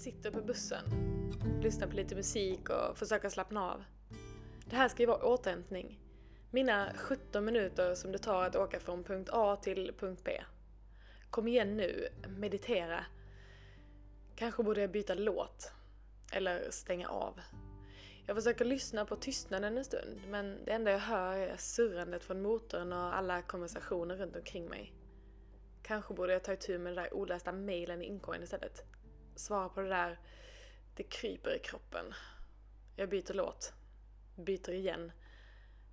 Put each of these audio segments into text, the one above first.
sitter på bussen, lyssnar på lite musik och försöker slappna av. Det här ska ju vara återhämtning. Mina 17 minuter som det tar att åka från punkt A till punkt B. Kom igen nu, meditera. Kanske borde jag byta låt. Eller stänga av. Jag försöker lyssna på tystnaden en stund, men det enda jag hör är surrandet från motorn och alla konversationer runt omkring mig. Kanske borde jag ta itu med den där olästa mejlen i inkorgen istället. Svara på det där, det kryper i kroppen. Jag byter låt. Byter igen.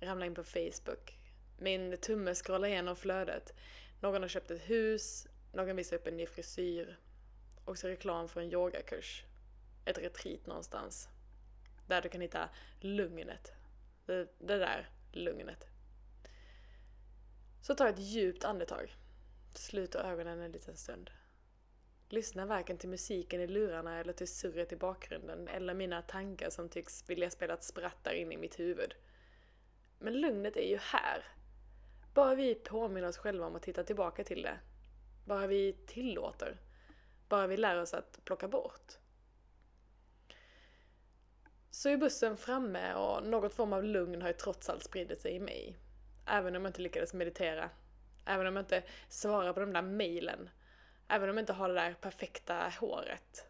Ramlar in på Facebook. Min tumme scrollar igenom flödet. Någon har köpt ett hus, någon visar upp en ny frisyr. Och så reklam för en yogakurs. Ett retreat någonstans. Där du kan hitta lugnet. Det, det där lugnet. Så ta ett djupt andetag. Sluta ögonen en liten stund. Lyssna varken till musiken i lurarna eller till surret i bakgrunden eller mina tankar som tycks vilja spela ett spratt där inne i mitt huvud. Men lugnet är ju här. Bara vi påminner oss själva om att titta tillbaka till det. Bara vi tillåter. Bara vi lär oss att plocka bort. Så är bussen framme och något form av lugn har ju trots allt spridit sig i mig. Även om jag inte lyckades meditera. Även om jag inte svarar på de där mejlen. Även om jag inte har det där perfekta håret.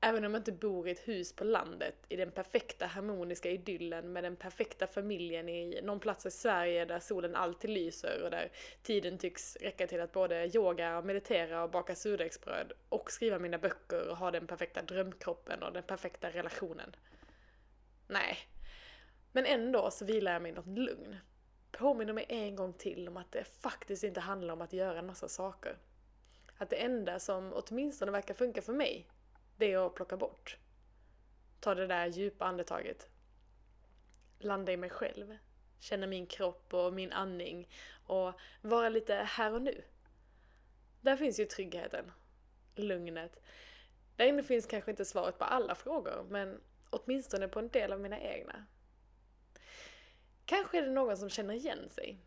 Även om jag inte bor i ett hus på landet, i den perfekta harmoniska idyllen med den perfekta familjen i någon plats i Sverige där solen alltid lyser och där tiden tycks räcka till att både yoga, och meditera och baka surdegsbröd och skriva mina böcker och ha den perfekta drömkroppen och den perfekta relationen. Nej. Men ändå så vilar jag mig i något lugn. Påminner mig en gång till om att det faktiskt inte handlar om att göra en massa saker. Att det enda som åtminstone verkar funka för mig, det är att plocka bort. Ta det där djupa andetaget. Landa i mig själv. Känna min kropp och min andning och vara lite här och nu. Där finns ju tryggheten. Lugnet. Där inne finns kanske inte svaret på alla frågor, men åtminstone på en del av mina egna. Kanske är det någon som känner igen sig.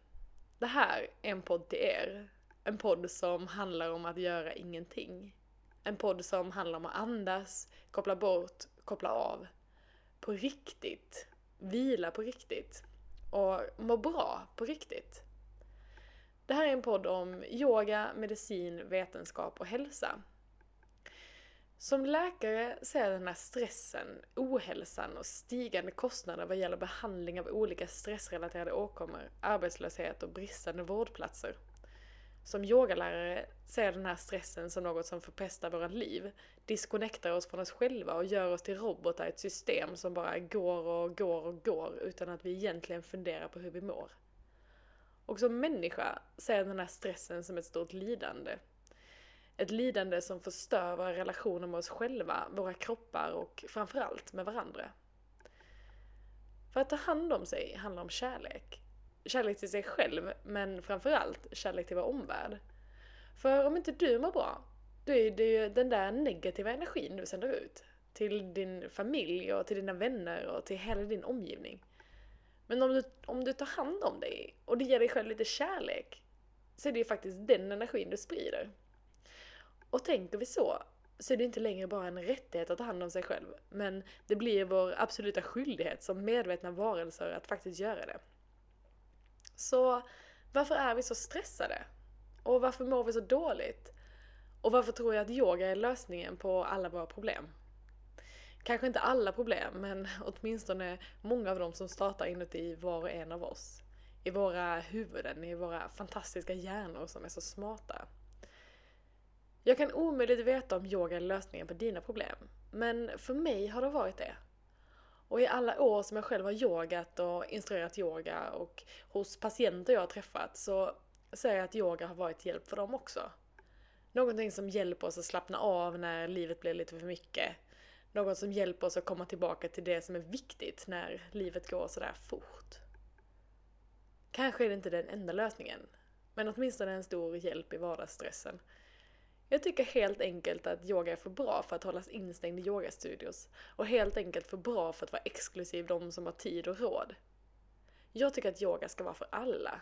Det här är en podd till er. En podd som handlar om att göra ingenting. En podd som handlar om att andas, koppla bort, koppla av. På riktigt. Vila på riktigt. Och må bra på riktigt. Det här är en podd om yoga, medicin, vetenskap och hälsa. Som läkare ser jag den här stressen, ohälsan och stigande kostnader vad gäller behandling av olika stressrelaterade åkommor, arbetslöshet och bristande vårdplatser. Som yogalärare ser den här stressen som något som förpestar våra liv, disconnectar oss från oss själva och gör oss till robotar i ett system som bara går och går och går utan att vi egentligen funderar på hur vi mår. Och som människa ser jag den här stressen som ett stort lidande. Ett lidande som förstör våra relationer med oss själva, våra kroppar och framförallt med varandra. För att ta hand om sig handlar om kärlek. Kärlek till sig själv, men framförallt kärlek till vår omvärld. För om inte du mår bra, då är det ju den där negativa energin du sänder ut. Till din familj och till dina vänner och till hela din omgivning. Men om du, om du tar hand om dig och du ger dig själv lite kärlek, så är det ju faktiskt den energin du sprider. Och tänker vi så, så är det inte längre bara en rättighet att ta hand om sig själv, men det blir vår absoluta skyldighet som medvetna varelser att faktiskt göra det. Så varför är vi så stressade? Och varför mår vi så dåligt? Och varför tror jag att yoga är lösningen på alla våra problem? Kanske inte alla problem, men åtminstone många av dem som startar inuti var och en av oss. I våra huvuden, i våra fantastiska hjärnor som är så smarta. Jag kan omöjligt veta om yoga är lösningen på dina problem, men för mig har det varit det. Och i alla år som jag själv har yogat och instruerat yoga och hos patienter jag har träffat så säger jag att yoga har varit hjälp för dem också. Någonting som hjälper oss att slappna av när livet blir lite för mycket. Något som hjälper oss att komma tillbaka till det som är viktigt när livet går sådär fort. Kanske är det inte den enda lösningen, men åtminstone en stor hjälp i vardagsstressen. Jag tycker helt enkelt att yoga är för bra för att hållas instängd i yogastudios och helt enkelt för bra för att vara exklusiv de som har tid och råd. Jag tycker att yoga ska vara för alla.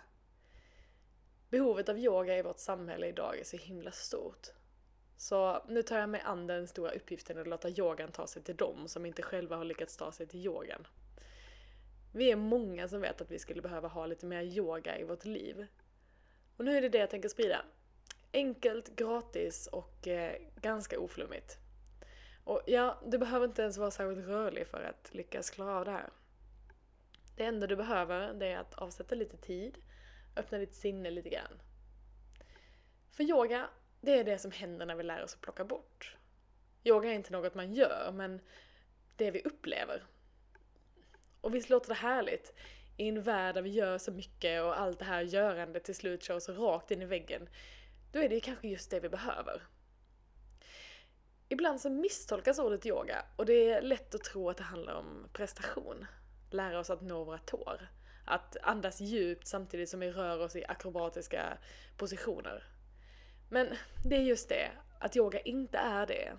Behovet av yoga i vårt samhälle idag är så himla stort. Så nu tar jag mig an den stora uppgiften att låta yogan ta sig till dem som inte själva har lyckats ta sig till yogan. Vi är många som vet att vi skulle behöva ha lite mer yoga i vårt liv. Och nu är det det jag tänker sprida. Enkelt, gratis och eh, ganska oflummigt. Och ja, du behöver inte ens vara särskilt rörlig för att lyckas klara av det här. Det enda du behöver, det är att avsätta lite tid, öppna ditt sinne lite grann. För yoga, det är det som händer när vi lär oss att plocka bort. Yoga är inte något man gör, men det vi upplever. Och visst låter det härligt? I en värld där vi gör så mycket och allt det här görandet till slut kör oss rakt in i väggen. Då är det kanske just det vi behöver. Ibland så misstolkas ordet yoga och det är lätt att tro att det handlar om prestation. Lära oss att nå våra tår. Att andas djupt samtidigt som vi rör oss i akrobatiska positioner. Men det är just det, att yoga inte är det.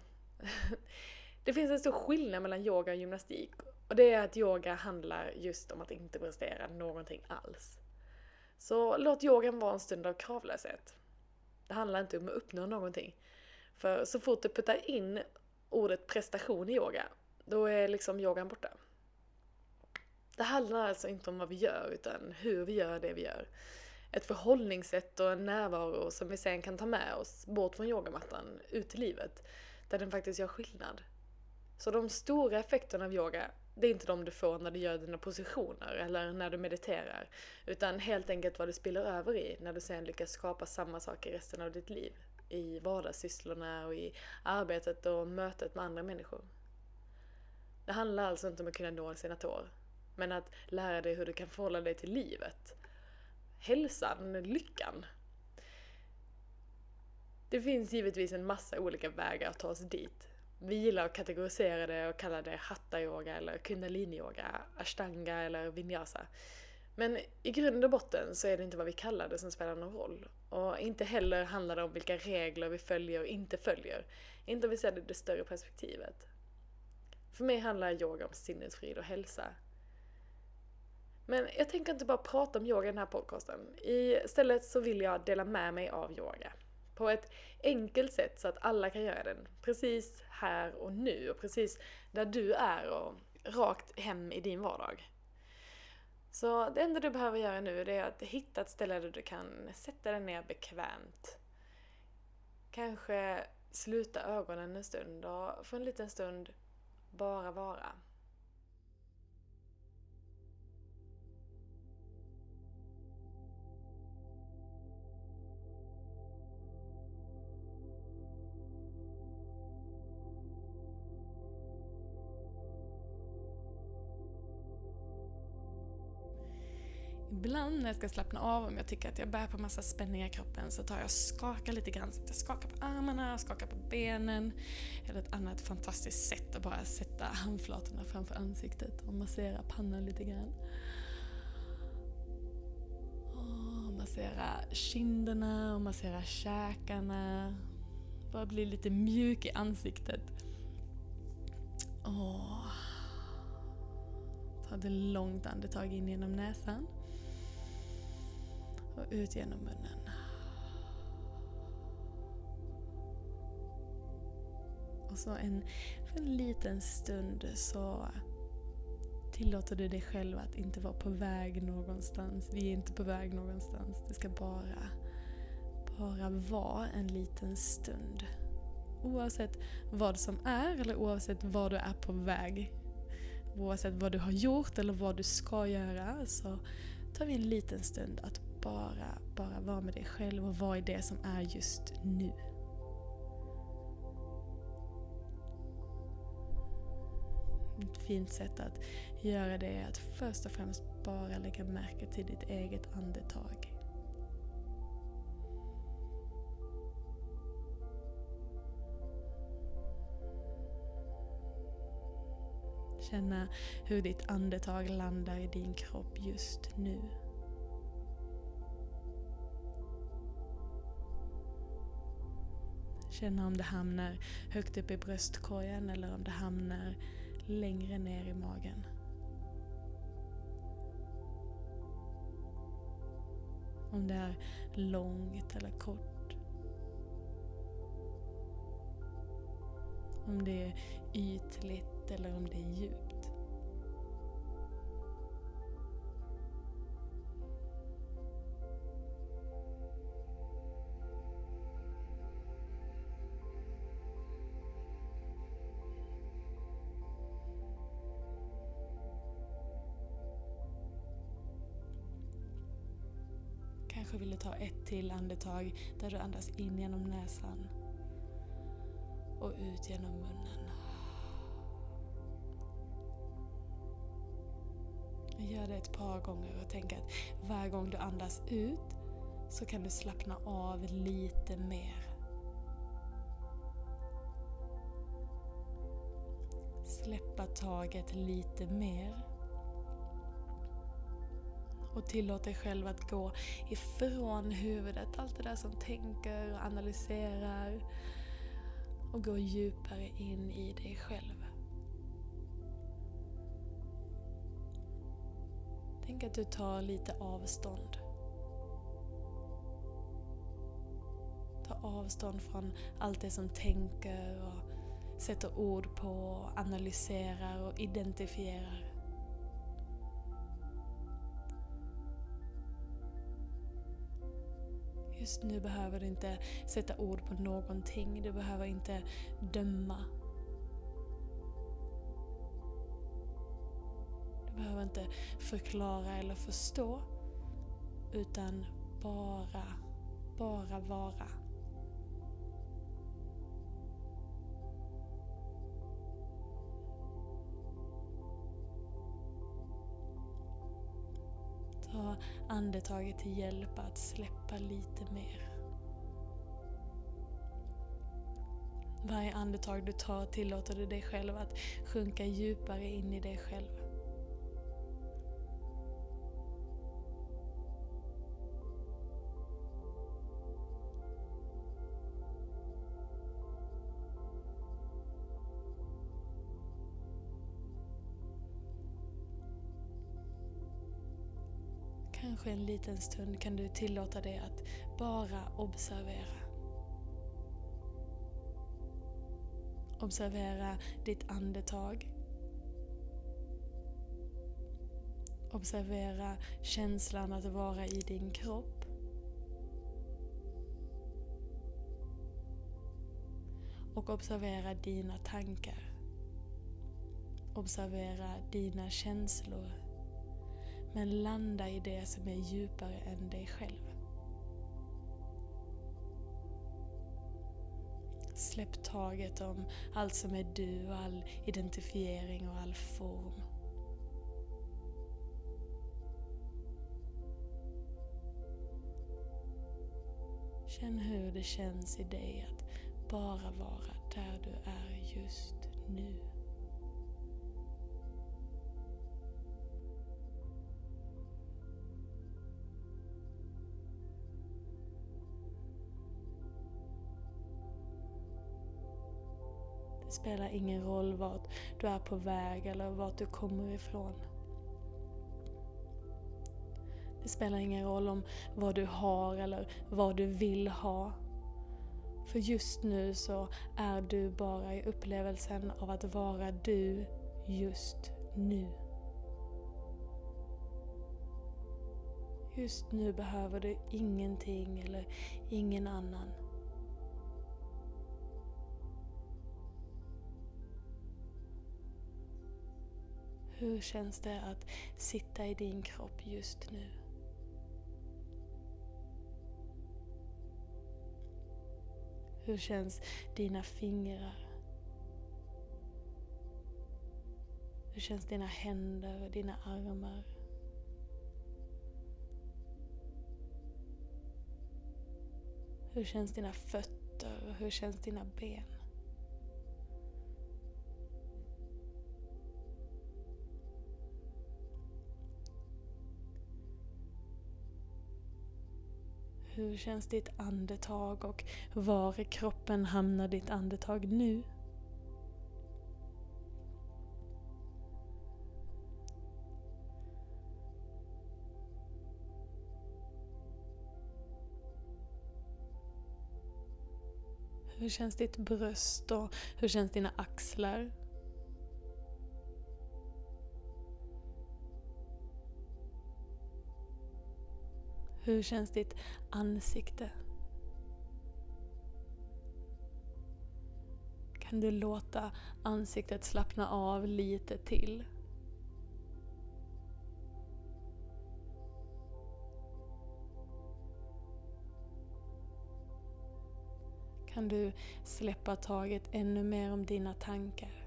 Det finns en stor skillnad mellan yoga och gymnastik och det är att yoga handlar just om att inte prestera någonting alls. Så låt yogan vara en stund av kravlöshet. Det handlar inte om att uppnå någonting. För så fort du puttar in ordet prestation i yoga, då är liksom yogan borta. Det handlar alltså inte om vad vi gör, utan hur vi gör det vi gör. Ett förhållningssätt och en närvaro som vi sen kan ta med oss bort från yogamattan, ut i livet, där den faktiskt gör skillnad. Så de stora effekterna av yoga, det är inte de du får när du gör dina positioner eller när du mediterar, utan helt enkelt vad du spiller över i när du sen lyckas skapa samma sak i resten av ditt liv. I vardagssysslorna och i arbetet och mötet med andra människor. Det handlar alltså inte om att kunna nå sina tår, men att lära dig hur du kan förhålla dig till livet. Hälsan, lyckan. Det finns givetvis en massa olika vägar att ta sig dit. Vi gillar att kategorisera det och kalla det hatta-yoga eller kundalini-yoga, ashtanga eller vinyasa. Men i grund och botten så är det inte vad vi kallar det som spelar någon roll. Och inte heller handlar det om vilka regler vi följer och inte följer. Inte om vi ser det i det större perspektivet. För mig handlar yoga om sinnesfrid och hälsa. Men jag tänker inte bara prata om yoga i den här podcasten. Istället så vill jag dela med mig av yoga. På ett enkelt sätt så att alla kan göra den. Precis här och nu och precis där du är och rakt hem i din vardag. Så det enda du behöver göra nu är att hitta ett ställe där du kan sätta dig ner bekvämt. Kanske sluta ögonen en stund och för en liten stund bara vara. Ibland när jag ska slappna av, om jag tycker att jag bär på massa spänningar i kroppen, så tar jag och skakar lite grann. Så jag skakar på armarna, skakar på benen. Eller ett annat fantastiskt sätt att bara sätta handflatorna framför ansiktet och massera pannan lite grann. Och massera kinderna och massera käkarna. Bara bli lite mjuk i ansiktet. Och ta ett långt andetag in genom näsan och ut genom munnen. Och så en, för en liten stund så tillåter du dig själv att inte vara på väg någonstans. Vi är inte på väg någonstans. Det ska bara, bara vara en liten stund. Oavsett vad som är eller oavsett var du är på väg. Oavsett vad du har gjort eller vad du ska göra så tar vi en liten stund att bara, bara vara med dig själv och vara i det som är just nu. Ett fint sätt att göra det är att först och främst bara lägga märke till ditt eget andetag. Känna hur ditt andetag landar i din kropp just nu. Känna om det hamnar högt upp i bröstkorgen eller om det hamnar längre ner i magen. Om det är långt eller kort. Om det är ytligt eller om det är djupt. Kanske vill du ta ett till andetag där du andas in genom näsan och ut genom munnen. Gör det ett par gånger och tänk att varje gång du andas ut så kan du slappna av lite mer. Släppa taget lite mer och tillåt dig själv att gå ifrån huvudet, allt det där som tänker och analyserar och gå djupare in i dig själv. Tänk att du tar lite avstånd. Ta avstånd från allt det som tänker och sätter ord på, och analyserar och identifierar. Just nu behöver du inte sätta ord på någonting. Du behöver inte döma. Behöver inte förklara eller förstå. Utan bara, bara vara. Ta andetaget till hjälp att släppa lite mer. Varje andetag du tar tillåter du dig själv att sjunka djupare in i dig själv. Kanske en liten stund kan du tillåta dig att bara observera. Observera ditt andetag. Observera känslan att vara i din kropp. Och observera dina tankar. Observera dina känslor. Men landa i det som är djupare än dig själv. Släpp taget om allt som är du, all identifiering och all form. Känn hur det känns i dig att bara vara där du är just nu. Det spelar ingen roll vart du är på väg eller vart du kommer ifrån. Det spelar ingen roll om vad du har eller vad du vill ha. För just nu så är du bara i upplevelsen av att vara du just nu. Just nu behöver du ingenting eller ingen annan. Hur känns det att sitta i din kropp just nu? Hur känns dina fingrar? Hur känns dina händer och dina armar? Hur känns dina fötter och hur känns dina ben? Hur känns ditt andetag och var i kroppen hamnar ditt andetag nu? Hur känns ditt bröst och hur känns dina axlar? Hur känns ditt ansikte? Kan du låta ansiktet slappna av lite till? Kan du släppa taget ännu mer om dina tankar?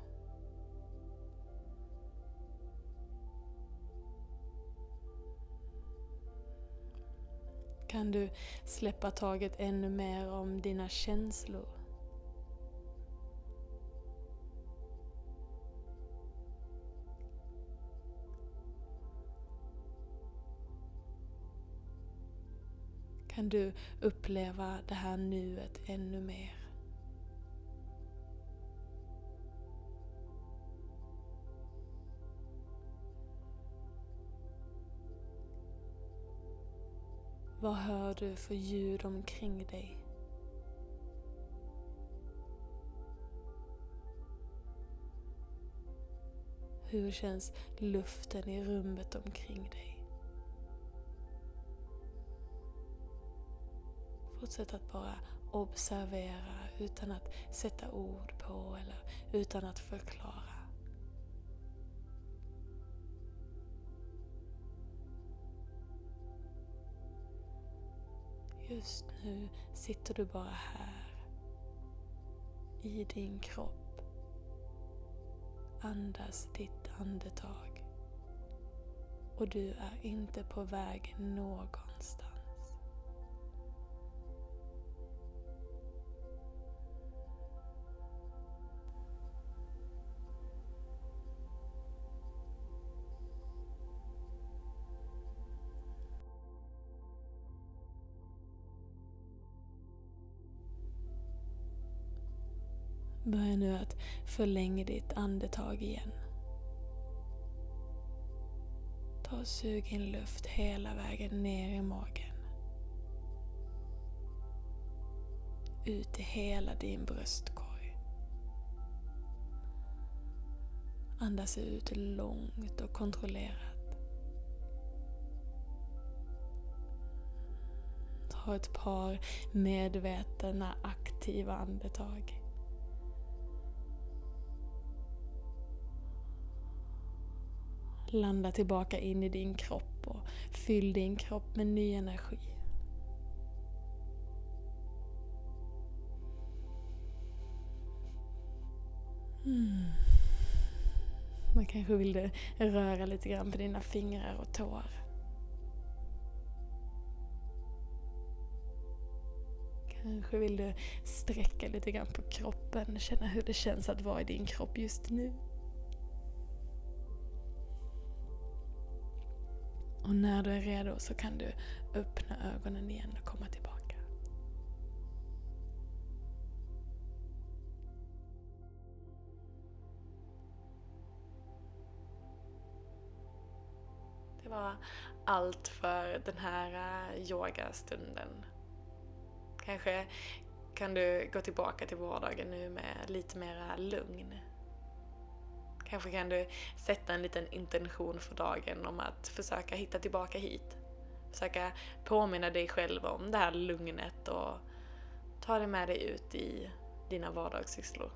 Kan du släppa taget ännu mer om dina känslor. Kan du uppleva det här nuet ännu mer. Vad hör du för ljud omkring dig? Hur känns luften i rummet omkring dig? Fortsätt att bara observera utan att sätta ord på eller utan att förklara. Just nu sitter du bara här i din kropp. Andas ditt andetag. Och du är inte på väg någonstans. Börja nu att förlänga ditt andetag igen. Ta och sug in luft hela vägen ner i magen. Ut i hela din bröstkorg. Andas ut långt och kontrollerat. Ta ett par medvetna aktiva andetag. Landa tillbaka in i din kropp och fyll din kropp med ny energi. Mm. Man kanske vill röra lite grann på dina fingrar och tår. Kanske vill du sträcka lite grann på kroppen, känna hur det känns att vara i din kropp just nu. Och när du är redo så kan du öppna ögonen igen och komma tillbaka. Det var allt för den här eh, yogastunden. Kanske kan du gå tillbaka till vardagen nu med lite mera lugn. Kanske kan du sätta en liten intention för dagen om att försöka hitta tillbaka hit. Försöka påminna dig själv om det här lugnet och ta det med dig ut i dina vardagssysslor.